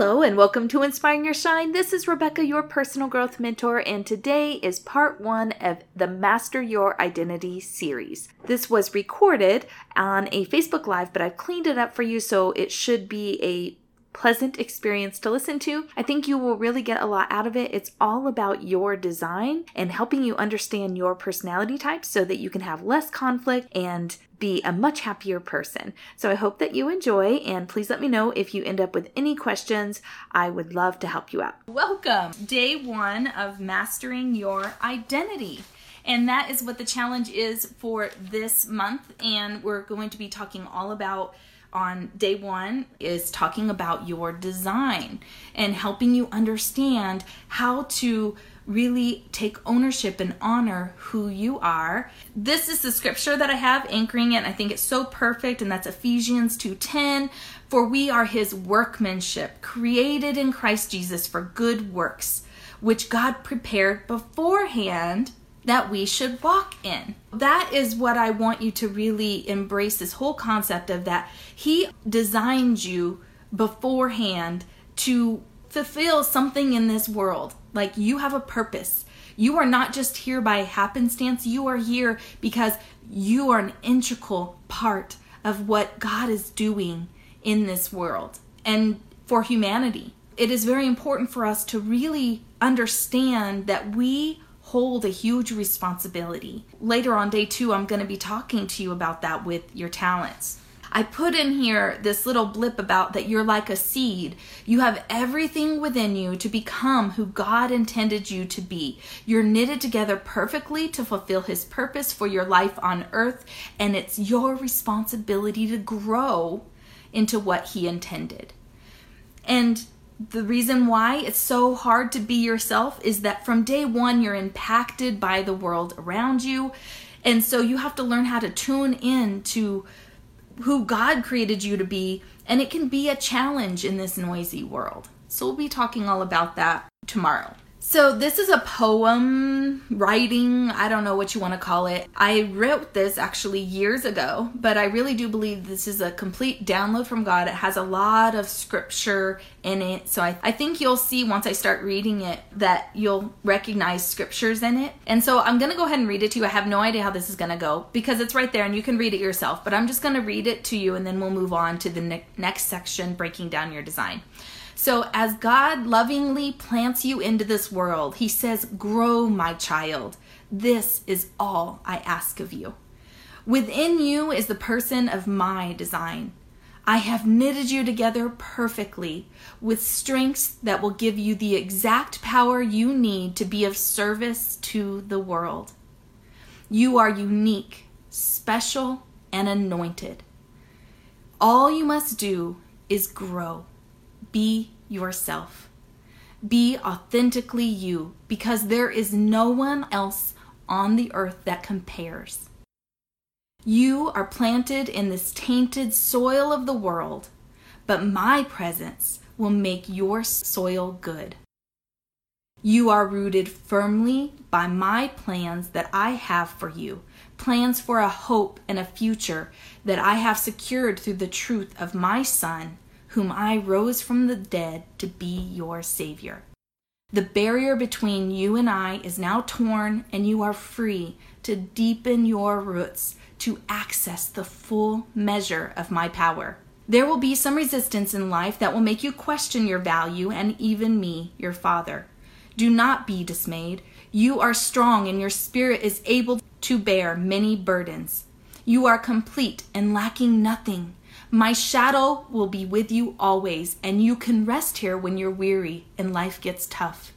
Hello, and welcome to Inspiring Your Shine. This is Rebecca, your personal growth mentor, and today is part one of the Master Your Identity series. This was recorded on a Facebook Live, but I've cleaned it up for you so it should be a pleasant experience to listen to. I think you will really get a lot out of it. It's all about your design and helping you understand your personality type so that you can have less conflict and be a much happier person. So I hope that you enjoy and please let me know if you end up with any questions. I would love to help you out. Welcome, day one of mastering your identity. And that is what the challenge is for this month. And we're going to be talking all about on day one is talking about your design and helping you understand how to really take ownership and honor who you are. This is the scripture that I have anchoring it. I think it's so perfect and that's Ephesians 2:10, for we are his workmanship, created in Christ Jesus for good works, which God prepared beforehand that we should walk in. That is what I want you to really embrace this whole concept of that He designed you beforehand to fulfill something in this world. Like you have a purpose. You are not just here by happenstance, you are here because you are an integral part of what God is doing in this world and for humanity. It is very important for us to really understand that we hold a huge responsibility. Later on day two, I'm going to be talking to you about that with your talents. I put in here this little blip about that you're like a seed. You have everything within you to become who God intended you to be. You're knitted together perfectly to fulfill His purpose for your life on earth, and it's your responsibility to grow into what He intended. And the reason why it's so hard to be yourself is that from day one you're impacted by the world around you. And so you have to learn how to tune in to who god created you to be. And it can be a challenge in this noisy world. So we'll be talking all about that tomorrow so, this is a poem, writing, I don't know what you want to call it. I wrote this actually years ago, but I really do believe this is a complete download from God. It has a lot of scripture in it. So, I, I think you'll see once I start reading it that you'll recognize scriptures in it. And so, I'm going to go ahead and read it to you. I have no idea how this is going to go because it's right there and you can read it yourself, but I'm just going to read it to you and then we'll move on to the ne- next section breaking down your design. So, as God lovingly plants you into this world, He says, Grow, my child. This is all I ask of you. Within you is the person of my design. I have knitted you together perfectly with strengths that will give you the exact power you need to be of service to the world. You are unique, special, and anointed. All you must do is grow. Be yourself. Be authentically you because there is no one else on the earth that compares. You are planted in this tainted soil of the world, but my presence will make your soil good. You are rooted firmly by my plans that I have for you, plans for a hope and a future that I have secured through the truth of my Son whom I rose from the dead to be your Savior. The barrier between you and I is now torn, and you are free to deepen your roots to access the full measure of my power. There will be some resistance in life that will make you question your value and even me, your Father. Do not be dismayed. You are strong, and your spirit is able to bear many burdens. You are complete and lacking nothing. My shadow will be with you always, and you can rest here when you're weary and life gets tough.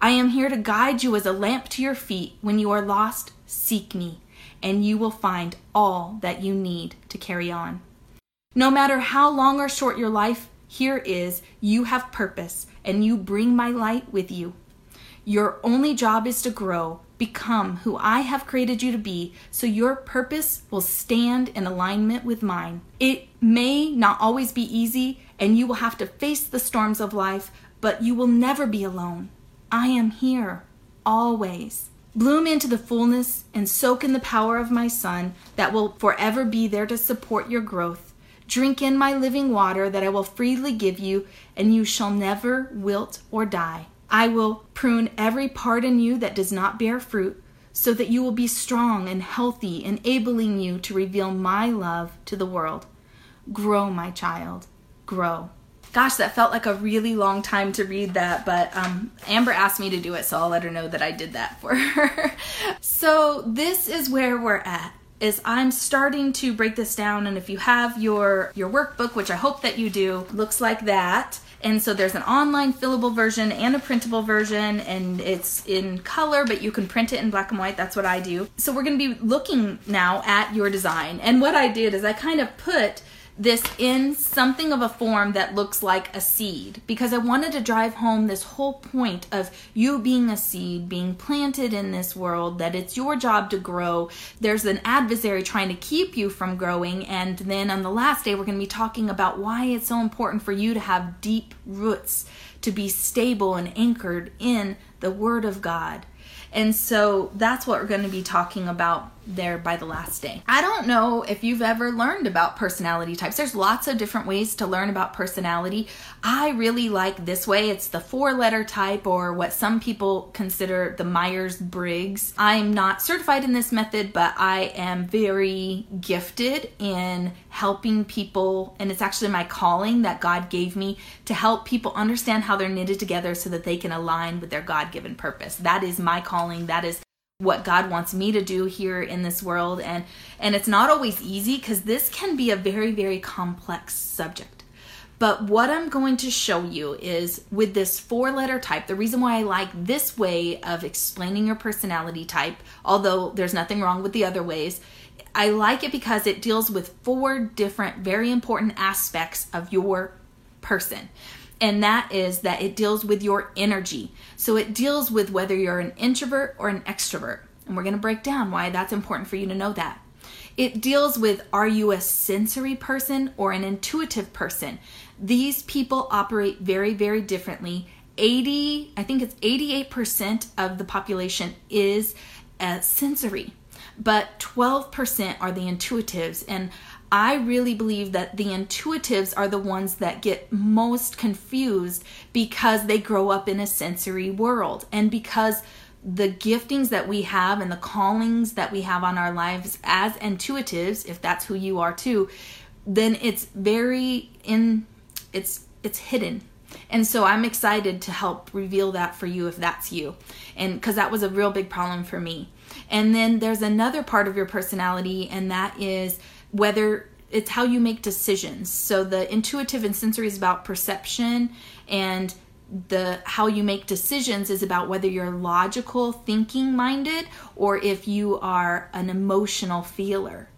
I am here to guide you as a lamp to your feet. When you are lost, seek me, and you will find all that you need to carry on. No matter how long or short your life here is, you have purpose, and you bring my light with you. Your only job is to grow, become who I have created you to be, so your purpose will stand in alignment with mine. It may not always be easy, and you will have to face the storms of life, but you will never be alone. I am here, always. Bloom into the fullness and soak in the power of my Son that will forever be there to support your growth. Drink in my living water that I will freely give you, and you shall never wilt or die. I will prune every part in you that does not bear fruit, so that you will be strong and healthy, enabling you to reveal my love to the world. Grow, my child, grow. Gosh, that felt like a really long time to read that, but um, Amber asked me to do it, so I'll let her know that I did that for her. so, this is where we're at is I'm starting to break this down and if you have your your workbook which I hope that you do looks like that and so there's an online fillable version and a printable version and it's in color but you can print it in black and white. That's what I do. So we're going to be looking now at your design. And what I did is I kind of put this in something of a form that looks like a seed because I wanted to drive home this whole point of you being a seed, being planted in this world, that it's your job to grow. There's an adversary trying to keep you from growing. And then on the last day, we're going to be talking about why it's so important for you to have deep roots, to be stable and anchored in the Word of God. And so that's what we're going to be talking about there by the last day. I don't know if you've ever learned about personality types. There's lots of different ways to learn about personality. I really like this way. It's the four letter type or what some people consider the Myers Briggs. I'm not certified in this method, but I am very gifted in helping people, and it's actually my calling that God gave me to help people understand how they're knitted together so that they can align with their God given purpose. That is my calling. That is what God wants me to do here in this world and and it's not always easy cuz this can be a very very complex subject. But what I'm going to show you is with this four letter type, the reason why I like this way of explaining your personality type, although there's nothing wrong with the other ways, I like it because it deals with four different very important aspects of your person and that is that it deals with your energy. So it deals with whether you're an introvert or an extrovert. And we're going to break down why that's important for you to know that. It deals with are you a sensory person or an intuitive person? These people operate very, very differently. 80, I think it's 88% of the population is uh, sensory, but 12% are the intuitives. And I really believe that the intuitives are the ones that get most confused because they grow up in a sensory world and because the giftings that we have and the callings that we have on our lives as intuitives, if that's who you are too, then it's very in it's it's hidden. And so I'm excited to help reveal that for you if that's you. And cuz that was a real big problem for me. And then there's another part of your personality and that is whether it's how you make decisions. So the intuitive and sensory is about perception and the how you make decisions is about whether you're logical thinking minded or if you are an emotional feeler.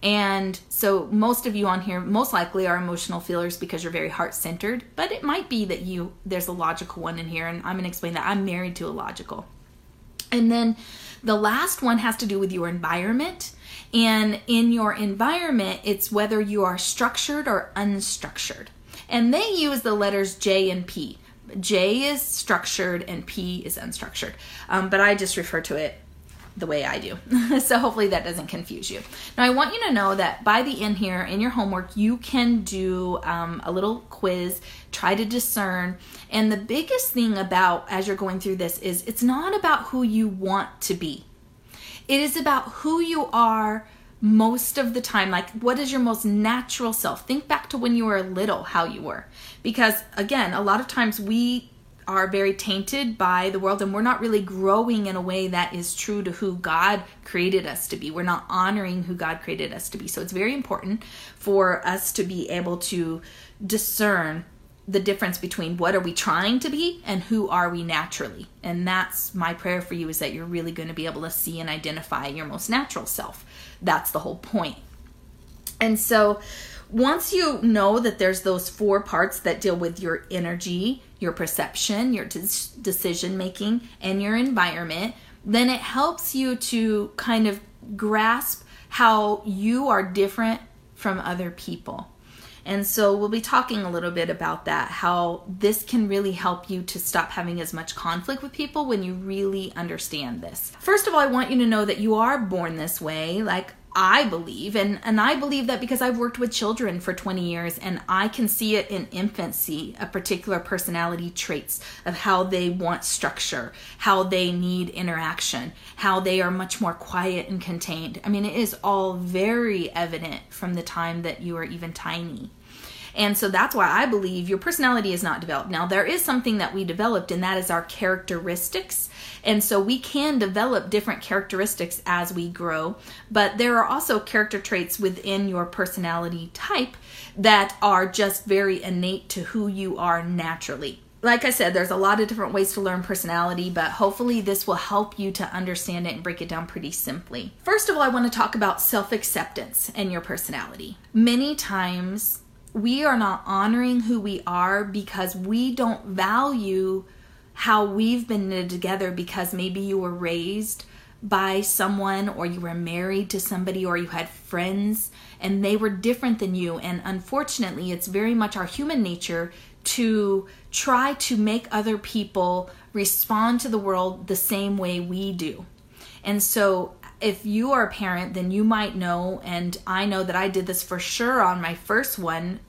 And so most of you on here most likely are emotional feelers because you're very heart centered, but it might be that you there's a logical one in here and I'm going to explain that I'm married to a logical. And then the last one has to do with your environment. And in your environment, it's whether you are structured or unstructured. And they use the letters J and P. J is structured and P is unstructured. Um, but I just refer to it the way I do. so hopefully that doesn't confuse you. Now I want you to know that by the end here in your homework, you can do um, a little quiz, try to discern. And the biggest thing about as you're going through this is it's not about who you want to be. It is about who you are most of the time like what is your most natural self think back to when you were little how you were because again a lot of times we are very tainted by the world and we're not really growing in a way that is true to who God created us to be. We're not honoring who God created us to be. So it's very important for us to be able to discern the difference between what are we trying to be and who are we naturally. And that's my prayer for you is that you're really going to be able to see and identify your most natural self. That's the whole point. And so once you know that there's those four parts that deal with your energy, your perception, your decision making, and your environment, then it helps you to kind of grasp how you are different from other people. And so we'll be talking a little bit about that, how this can really help you to stop having as much conflict with people when you really understand this. First of all, I want you to know that you are born this way. Like I believe, and, and I believe that because I've worked with children for 20 years and I can see it in infancy, a particular personality traits of how they want structure, how they need interaction, how they are much more quiet and contained. I mean, it is all very evident from the time that you are even tiny. And so that's why I believe your personality is not developed. Now, there is something that we developed, and that is our characteristics. And so we can develop different characteristics as we grow, but there are also character traits within your personality type that are just very innate to who you are naturally like I said, there's a lot of different ways to learn personality, but hopefully this will help you to understand it and break it down pretty simply. First of all, I want to talk about self acceptance and your personality. Many times we are not honoring who we are because we don't value how we've been knitted together because maybe you were raised by someone or you were married to somebody or you had friends and they were different than you and unfortunately it's very much our human nature to try to make other people respond to the world the same way we do. And so if you are a parent, then you might know, and I know that I did this for sure on my first one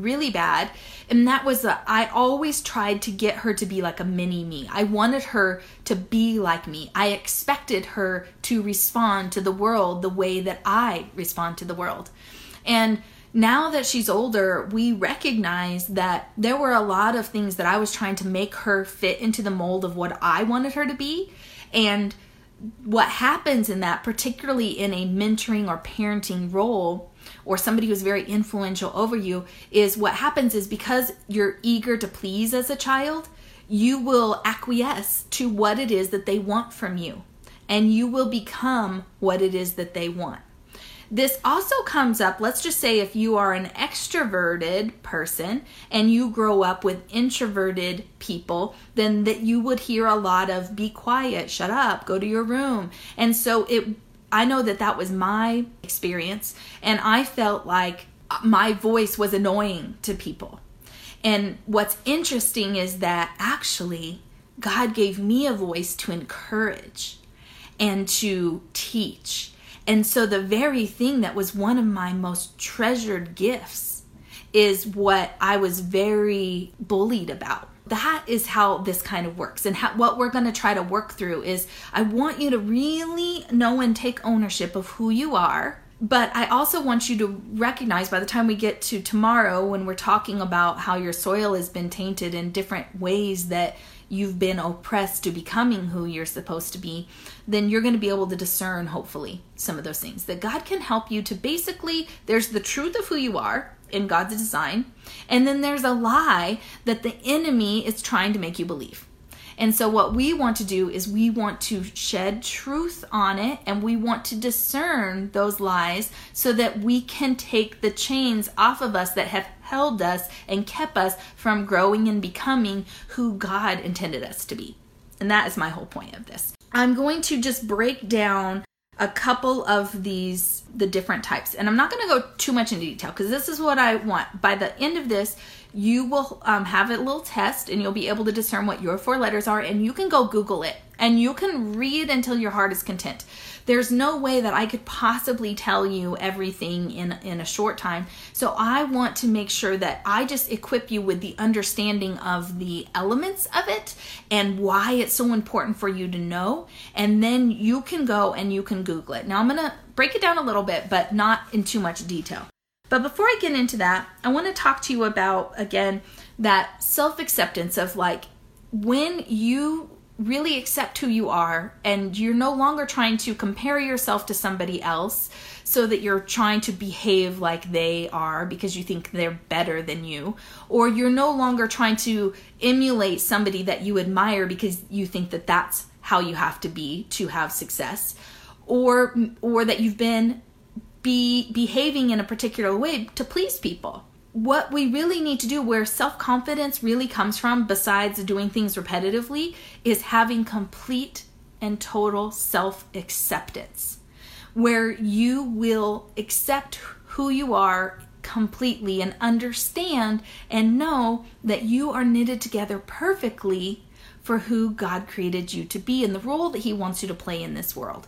really bad and that was I always tried to get her to be like a mini me. I wanted her to be like me. I expected her to respond to the world the way that I respond to the world. And now that she's older, we recognize that there were a lot of things that I was trying to make her fit into the mold of what I wanted her to be. And what happens in that, particularly in a mentoring or parenting role, or somebody who's very influential over you is what happens is because you're eager to please as a child, you will acquiesce to what it is that they want from you and you will become what it is that they want. This also comes up, let's just say if you are an extroverted person and you grow up with introverted people, then that you would hear a lot of be quiet, shut up, go to your room. And so it I know that that was my experience, and I felt like my voice was annoying to people. And what's interesting is that actually, God gave me a voice to encourage and to teach. And so, the very thing that was one of my most treasured gifts is what I was very bullied about that is how this kind of works and how, what we're going to try to work through is i want you to really know and take ownership of who you are but i also want you to recognize by the time we get to tomorrow when we're talking about how your soil has been tainted in different ways that you've been oppressed to becoming who you're supposed to be, then you're going to be able to discern, hopefully, some of those things. That God can help you to basically, there's the truth of who you are, in God's design. And then there's a lie that the enemy is trying to make you believe. And so, what we want to do is we want to shed truth on it and we want to discern those lies so that we can take the chains off of us that have held us and kept us from growing and becoming who God intended us to be. And that is my whole point of this. I'm going to just break down a couple of these the different types. And i'm not going to go too much into detail because this is what i want. By the end of this you will um, have a little test and you'll be able to discern what your four letters are and you can go google it and you can read until your heart is content there's no way that I could possibly tell you everything in in a short time. So I want to make sure that I just equip you with the understanding of the elements of it and why it's so important for you to know and then you can go and you can google it. Now I'm going to break it down a little bit but not in too much detail. But before I get into that, I want to talk to you about again that self-acceptance of like when you really accept who you are and you're no longer trying to compare yourself to somebody else so that you're trying to behave like they are because you think they're better than you or you're no longer trying to emulate somebody that you admire because you think that that's how you have to be to have success or or that you've been be behaving in a particular way to please people what we really need to do, where self confidence really comes from, besides doing things repetitively, is having complete and total self acceptance, where you will accept who you are completely and understand and know that you are knitted together perfectly for who God created you to be and the role that He wants you to play in this world.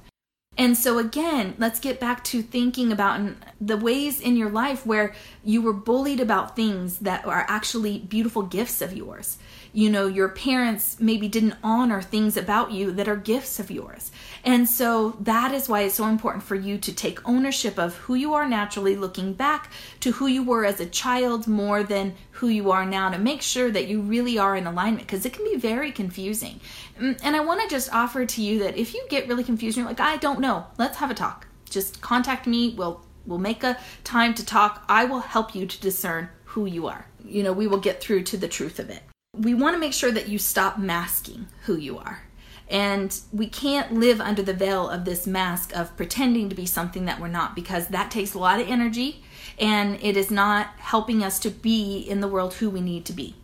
And so, again, let's get back to thinking about the ways in your life where you were bullied about things that are actually beautiful gifts of yours you know, your parents maybe didn't honor things about you that are gifts of yours. And so that is why it's so important for you to take ownership of who you are naturally, looking back to who you were as a child more than who you are now to make sure that you really are in alignment because it can be very confusing. Mm, and I want to just offer to you that if you get really confused you're like, I don't know, let's have a talk. Just contact me. We'll we'll make a time to talk. I will help you to discern who you are. You know, we will get through to the truth of it we want to make sure that you stop masking who you are. And we can't live under the veil of this mask of pretending to be something that we're not because that takes a lot of energy and it is not helping us to be in the world who we need to be.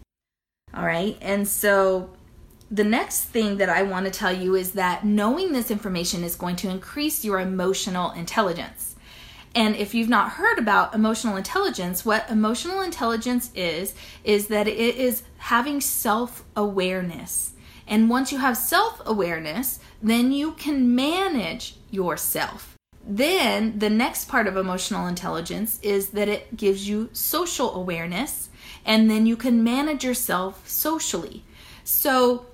All right. And so the next thing that I want to tell you is that knowing this information is going to increase your emotional intelligence. And if you've not heard about emotional intelligence, what emotional intelligence is, is that it is having self awareness. And once you have self awareness, then you can manage yourself. Then the next part of emotional intelligence is that it gives you social awareness, and then you can manage yourself socially. So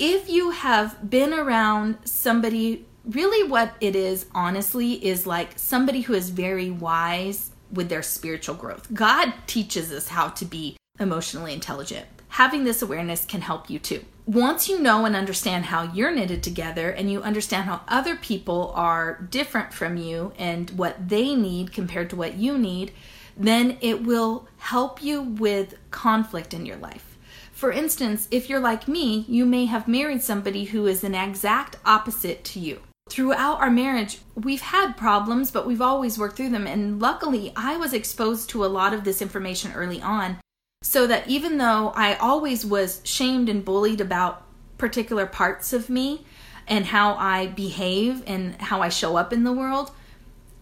if you have been around somebody really what it is honestly is like somebody who is very wise with their spiritual growth. God teaches us how to be emotionally intelligent. Having this awareness can help you too. Once you know and understand how you're knitted together and you understand how other people are different from you and what they need compared to what you need, then it will help you with conflict in your life. For instance, if you're like me, you may have married somebody who is an exact opposite to you throughout our marriage, we've had problems, but we've always worked through them. And luckily, I was exposed to a lot of this information early on, so that even though I always was shamed and bullied about particular parts of me and how I behave and how I show up in the world,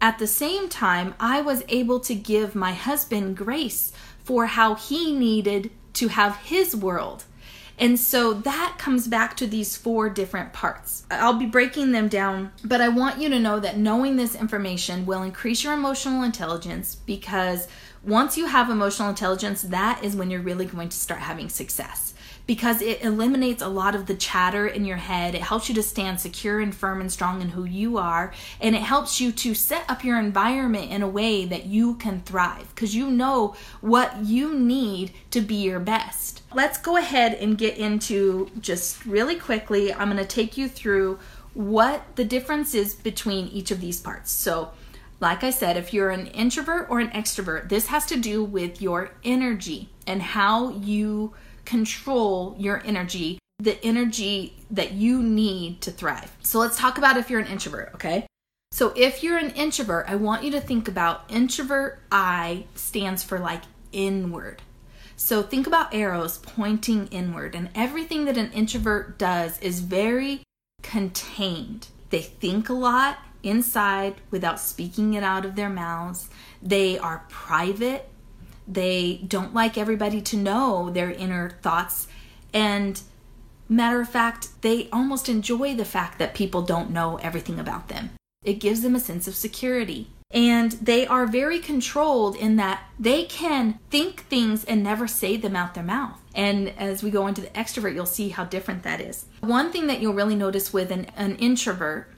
at the same time, I was able to give my husband grace for how he needed to have his world and so that comes back to these four different parts. I'll be breaking them down, but I want you to know that knowing this information will increase your emotional intelligence because once you have emotional intelligence, that is when you're really going to start having success because it eliminates a lot of the chatter in your head. It helps you to stand secure and firm and strong in who you are. And it helps you to set up your environment in a way that you can thrive because you know what you need to be your best. Let's go ahead and get into just really quickly. I'm going to take you through what the difference is between each of these parts. So, like I said, if you're an introvert or an extrovert, this has to do with your energy and how you control your energy, the energy that you need to thrive. So let's talk about if you're an introvert, okay? So if you're an introvert, I want you to think about introvert I stands for like inward. So think about arrows pointing inward, and everything that an introvert does is very contained. They think a lot inside without speaking it out of their mouths. They are private they don't like everybody to know their inner thoughts. And matter of fact, they almost enjoy the fact that people don't know everything about them. It gives them a sense of security. And they are very controlled in that they can think things and never say them out their mouth. And as we go into the extrovert, you'll see how different that is. One thing that you'll really notice with an, an introvert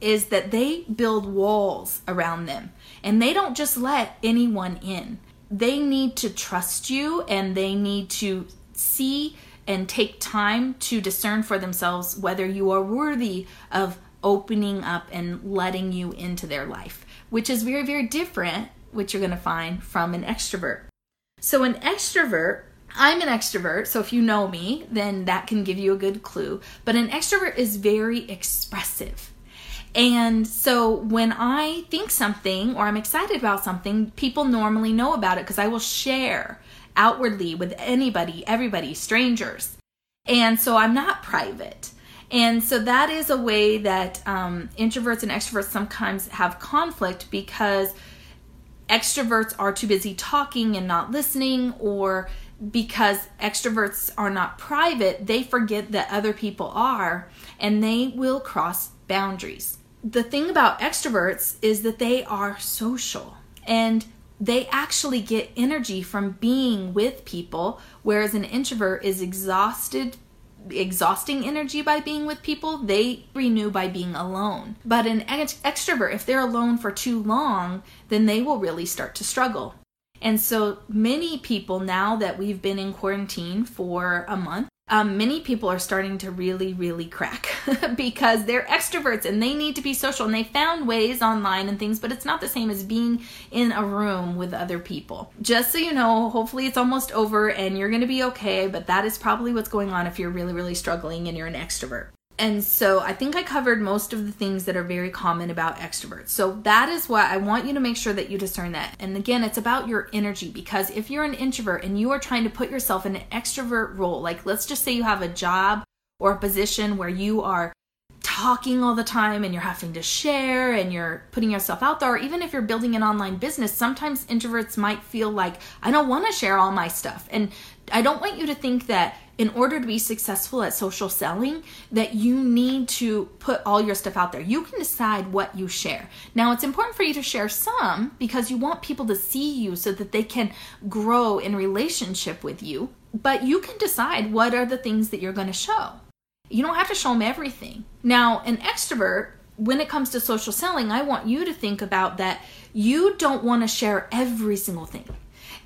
is that they build walls around them and they don't just let anyone in they need to trust you and they need to see and take time to discern for themselves whether you are worthy of opening up and letting you into their life, which is very, very different, which you're going to find from an extrovert. So, an extrovert, I'm an extrovert, so if you know me, then that can give you a good clue. But an extrovert is very expressive. And so when I think something or I'm excited about something, people normally know about it because I will share outwardly with anybody, everybody, strangers. And so I'm not private. And so that is a way that um, introverts and extroverts sometimes have conflict because extroverts are too busy talking and not listening, or because extroverts are not private, they forget that other people are and they will cross boundaries the thing about extroverts is that they are social and they actually get energy from being with people, whereas an introvert is exhausted exhausting energy by being with people, they renew by being alone. But an ex- extrovert, if they're alone for too long, then they will really start to struggle. And so many people, now that we've been in quarantine for a month, um, many people are starting to really, really crack because they're extroverts and they need to be social. And they found ways online and things, but it's not the same as being in a room with other people. Just so you know, hopefully it's almost over and you're going to be okay, but that is probably what's going on if you're really, really struggling and you're an extrovert. And so I think I covered most of the things that are very common about extroverts. So that is why I want you to make sure that you discern that. And again, it's about your energy because if you're an introvert and you are trying to put yourself in an extrovert role, like let's just say you have a job or a position where you are talking all the time and you're having to share and you're putting yourself out there, or even if you're building an online business, sometimes introverts might feel like, I don't want to share all my stuff. And I don't want you to think that in order to be successful at social selling that you need to put all your stuff out there. You can decide what you share. Now, it's important for you to share some because you want people to see you so that they can grow in relationship with you, but you can decide what are the things that you're going to show. You don't have to show them everything. Now, an extrovert when it comes to social selling, I want you to think about that you don't want to share every single thing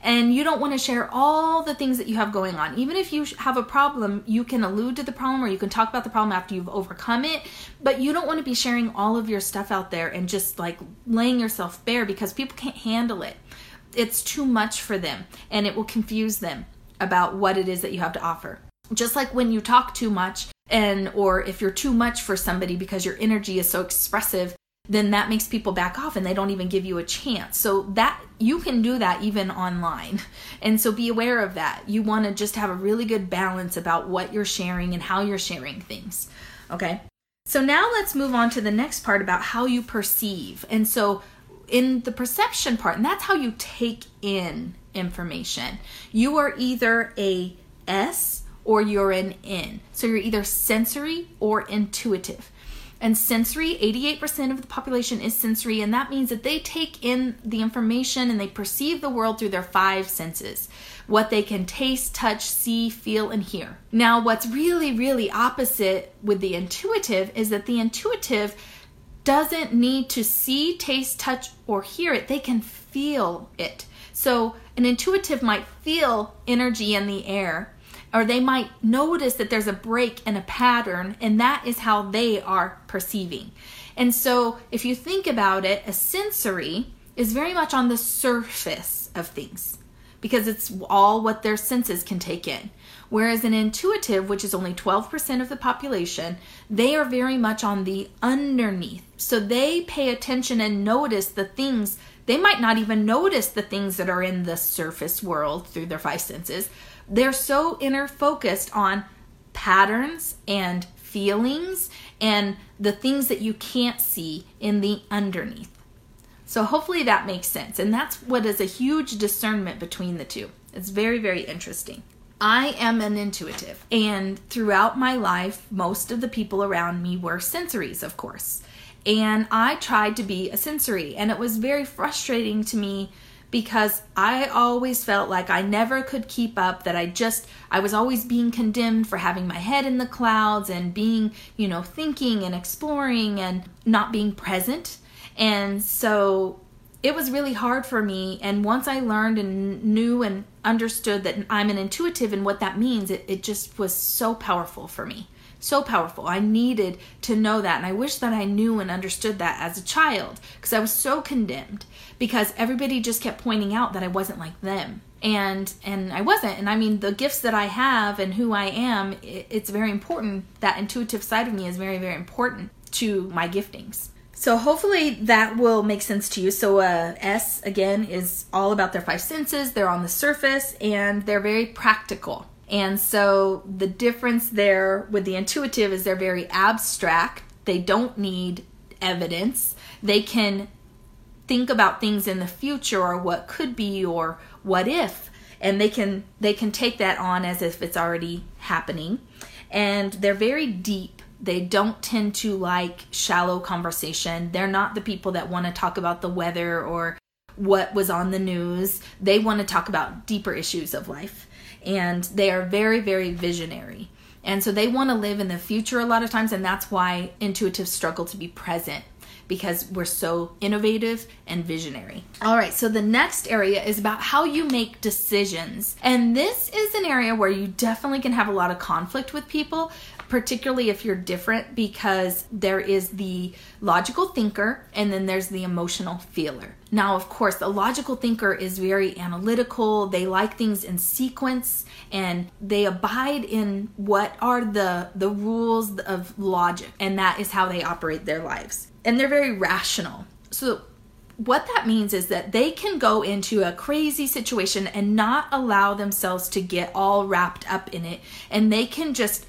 and you don't want to share all the things that you have going on. Even if you have a problem, you can allude to the problem or you can talk about the problem after you've overcome it, but you don't want to be sharing all of your stuff out there and just like laying yourself bare because people can't handle it. It's too much for them and it will confuse them about what it is that you have to offer. Just like when you talk too much and or if you're too much for somebody because your energy is so expressive then that makes people back off and they don't even give you a chance. So that you can do that even online. And so be aware of that. You want to just have a really good balance about what you're sharing and how you're sharing things. Okay? So now let's move on to the next part about how you perceive. And so in the perception part, and that's how you take in information. You are either a S or you're an N. So you're either sensory or intuitive. And sensory, 88% of the population is sensory, and that means that they take in the information and they perceive the world through their five senses what they can taste, touch, see, feel, and hear. Now, what's really, really opposite with the intuitive is that the intuitive doesn't need to see, taste, touch, or hear it, they can feel it. So, an intuitive might feel energy in the air or they might notice that there's a break in a pattern, and that is how they are perceiving. And so, if you think about it, a sensory is very much on the surface of things because it's all what their senses can take in. Whereas an intuitive, which is only 12% of the population, they are very much on the underneath. So they pay attention and notice the things. They might not even notice the things that are in the surface world through their five senses, they're so inner focused on patterns and feelings and the things that you can't see in the underneath. So hopefully that makes sense. And that's what is a huge discernment between the two. It's very, very interesting. I am an intuitive, and throughout my life, most of the people around me were sensories, of course. And I tried to be a sensory, and it was very frustrating to me because I always felt like I never could keep up, that I just, I was always being condemned for having my head in the clouds and being, you know, thinking and exploring and not being present. And so it was really hard for me. And once I learned and knew and understood that I'm an intuitive and what that means, it, it just was so powerful for me so powerful. I needed to know that. And I wish that I knew and understood that as a child because I was so condemned because everybody just kept pointing out that I wasn't like them. And and I wasn't. And I mean the gifts that I have and who I am, it's very important. That intuitive side of me is very very important to my giftings. So hopefully that will make sense to you. So uh, S again is all about their five senses. They're on the surface and they're very practical. And so the difference there with the intuitive is they're very abstract. They don't need evidence. They can think about things in the future or what could be or what if and they can they can take that on as if it's already happening and they're very deep They don't tend to like shallow conversation. They're not the people that want to talk about the weather or what was on the news. They want to talk about deeper issues of life. And they are very, very visionary. And so they want to live in the future a lot of times. And that's why intuitives struggle to be present because we're so innovative and visionary. All right, so the next area is about how you make decisions. And this is an area where you definitely can have a lot of conflict with people, particularly if you're different, because there is the logical thinker and then there's the emotional feeler. Now, of course, the logical thinker is very analytical. They like things in sequence and they abide in what are the the rules of logic and that is how they operate their lives. And they're very rational. So what that means is that they can go into a crazy situation and not allow themselves to get all wrapped up in it and they can just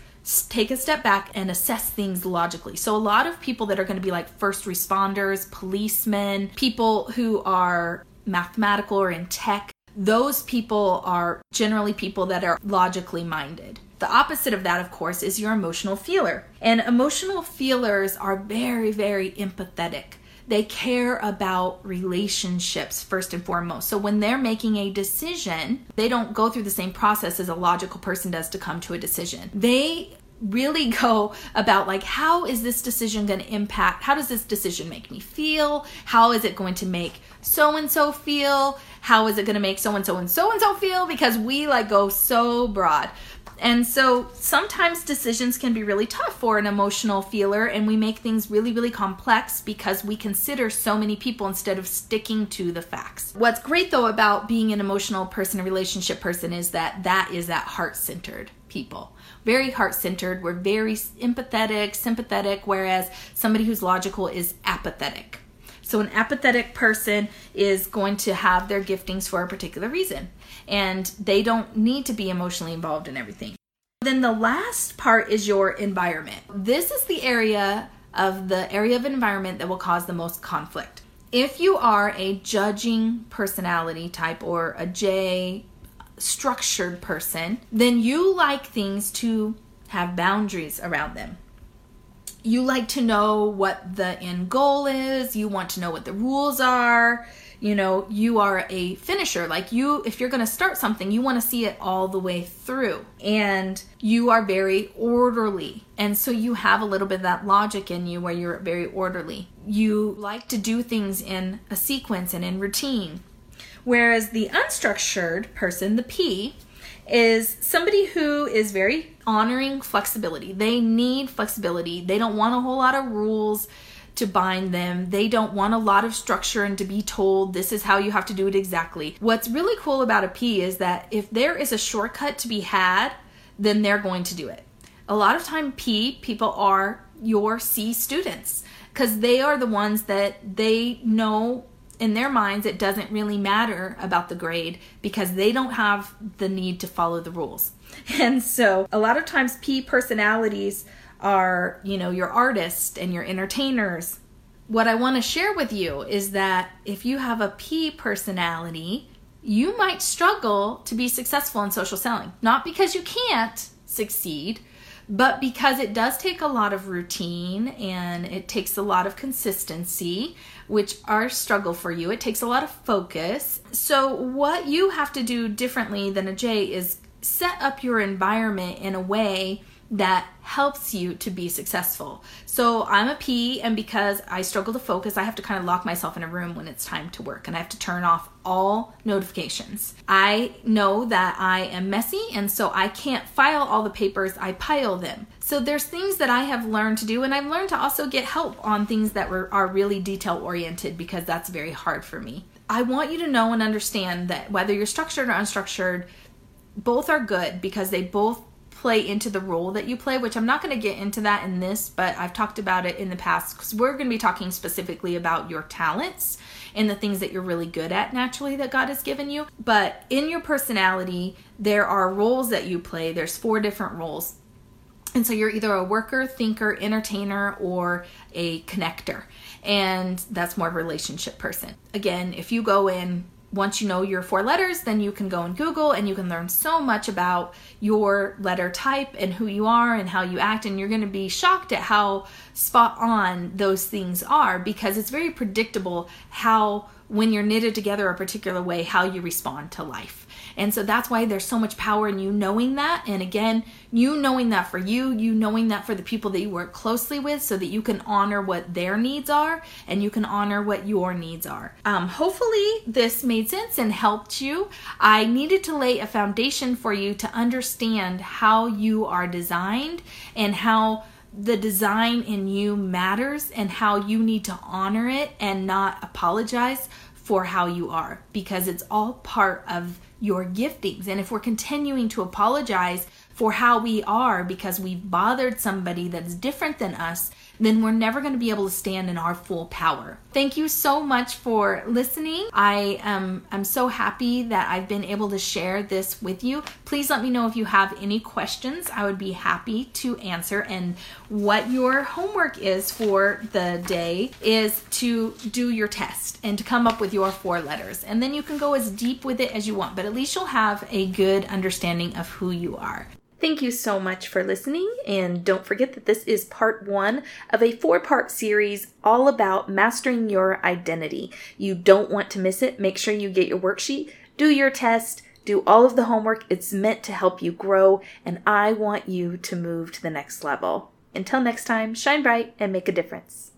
take a step back and assess things logically. So, a lot of people that are going to be like first responders, policemen, people who are mathematical or in tech, those people are generally people that are logically minded. The opposite of that, of course, is your emotional feeler. And emotional feelers are very, very empathetic they care about relationships first and foremost. So when they're making a decision, they don't go through the same process as a logical person does to come to a decision. They really go about like how is this decision going to impact how does this decision make me feel how is it going to make so and so feel how is it going to make so and so and so and so feel because we like go so broad and so sometimes decisions can be really tough for an emotional feeler, and we make things really, really complex because we consider so many people instead of sticking to the facts. What's great though about being an emotional person, a relationship person, is that that is that heart centered people. Very heart centered. We're very empathetic, sympathetic, whereas somebody who's logical is apathetic. So, an apathetic person is going to have their giftings for a particular reason and they don't need to be emotionally involved in everything. Then the last part is your environment. This is the area of the area of environment that will cause the most conflict. If you are a judging personality type or a J structured person, then you like things to have boundaries around them. You like to know what the end goal is, you want to know what the rules are, you know you are a finisher. Like you if you're going to start something you want to see it all the way through. And you are very orderly. And so you have a little bit of that logic in you where you're very orderly. You like to do things in a sequence and in routine. Whereas the unstructured person the p is somebody who is very honoring flexibility. They need flexibility. They don't want a whole lot of rules to bind them. They don't want a lot of structure and to be told this is how you have to do it exactly. What's really cool about a P is that if there is a shortcut to be had, then they're going to do it. A lot of time P people are your C students because they are the ones that they know in their minds it doesn't really matter about the grade because they don't have the need to follow the rules. And so a lot of times P personalities are, you know, your artists and your entertainers. What I want to share with you is that if you have a P personality, you might struggle to be successful in social selling. Not because you can't succeed, but because it does take a lot of routine and it takes a lot of consistency, which are struggle for you. It takes a lot of focus. So, what you have to do differently than a J is set up your environment in a way that helps you to be successful. So I'm a P, and because I struggle to focus, I have to kind of lock myself in a room when it's time to work and I have to turn off all notifications. I know that I am messy, and so I can't file all the papers, I pile them. So there's things that I have learned to do, and I've learned to also get help on things that were, are really detail oriented because that's very hard for me. I want you to know and understand that whether you're structured or unstructured, both are good because they both play into the role that you play, which I'm not going to get into that in this, but I've talked about it in the past because we're going to be talking specifically about your talents and the things that you're really good at naturally that God has given you. But in your personality, there are roles that you play. There's four different roles. And so you're either a worker, thinker, entertainer, or a connector. And that's more of a relationship person. Again, if you go in once you know your four letters, then you can go and Google and you can learn so much about your letter type and who you are and how you act. And you're going to be shocked at how spot on those things are because it's very predictable how, when you're knitted together a particular way, how you respond to life. And so that's why there's so much power in you knowing that. And again, you knowing that for you, you knowing that for the people that you work closely with so that you can honor what their needs are and you can honor what your needs are. Um, hopefully, this made sense and helped you. I needed to lay a foundation for you to understand how you are designed and how the design in you matters and how you need to honor it and not apologize for how you are because it's all part of your giftings. And if we're continuing to apologize for how we are because we've bothered somebody that's different than us, then we're never going to be able to stand in our full power. Thank you so much for listening. I am I'm so happy that I've been able to share this with you. Please let me know if you have any questions. I would be happy to answer and what your homework is for the day is to do your test and to come up with your four letters. And then you can go as deep with it as you want, but at least you'll have a good understanding of who you are. Thank you so much for listening, and don't forget that this is part one of a four part series all about mastering your identity. You don't want to miss it. Make sure you get your worksheet, do your test, do all of the homework. It's meant to help you grow, and I want you to move to the next level. Until next time, shine bright and make a difference.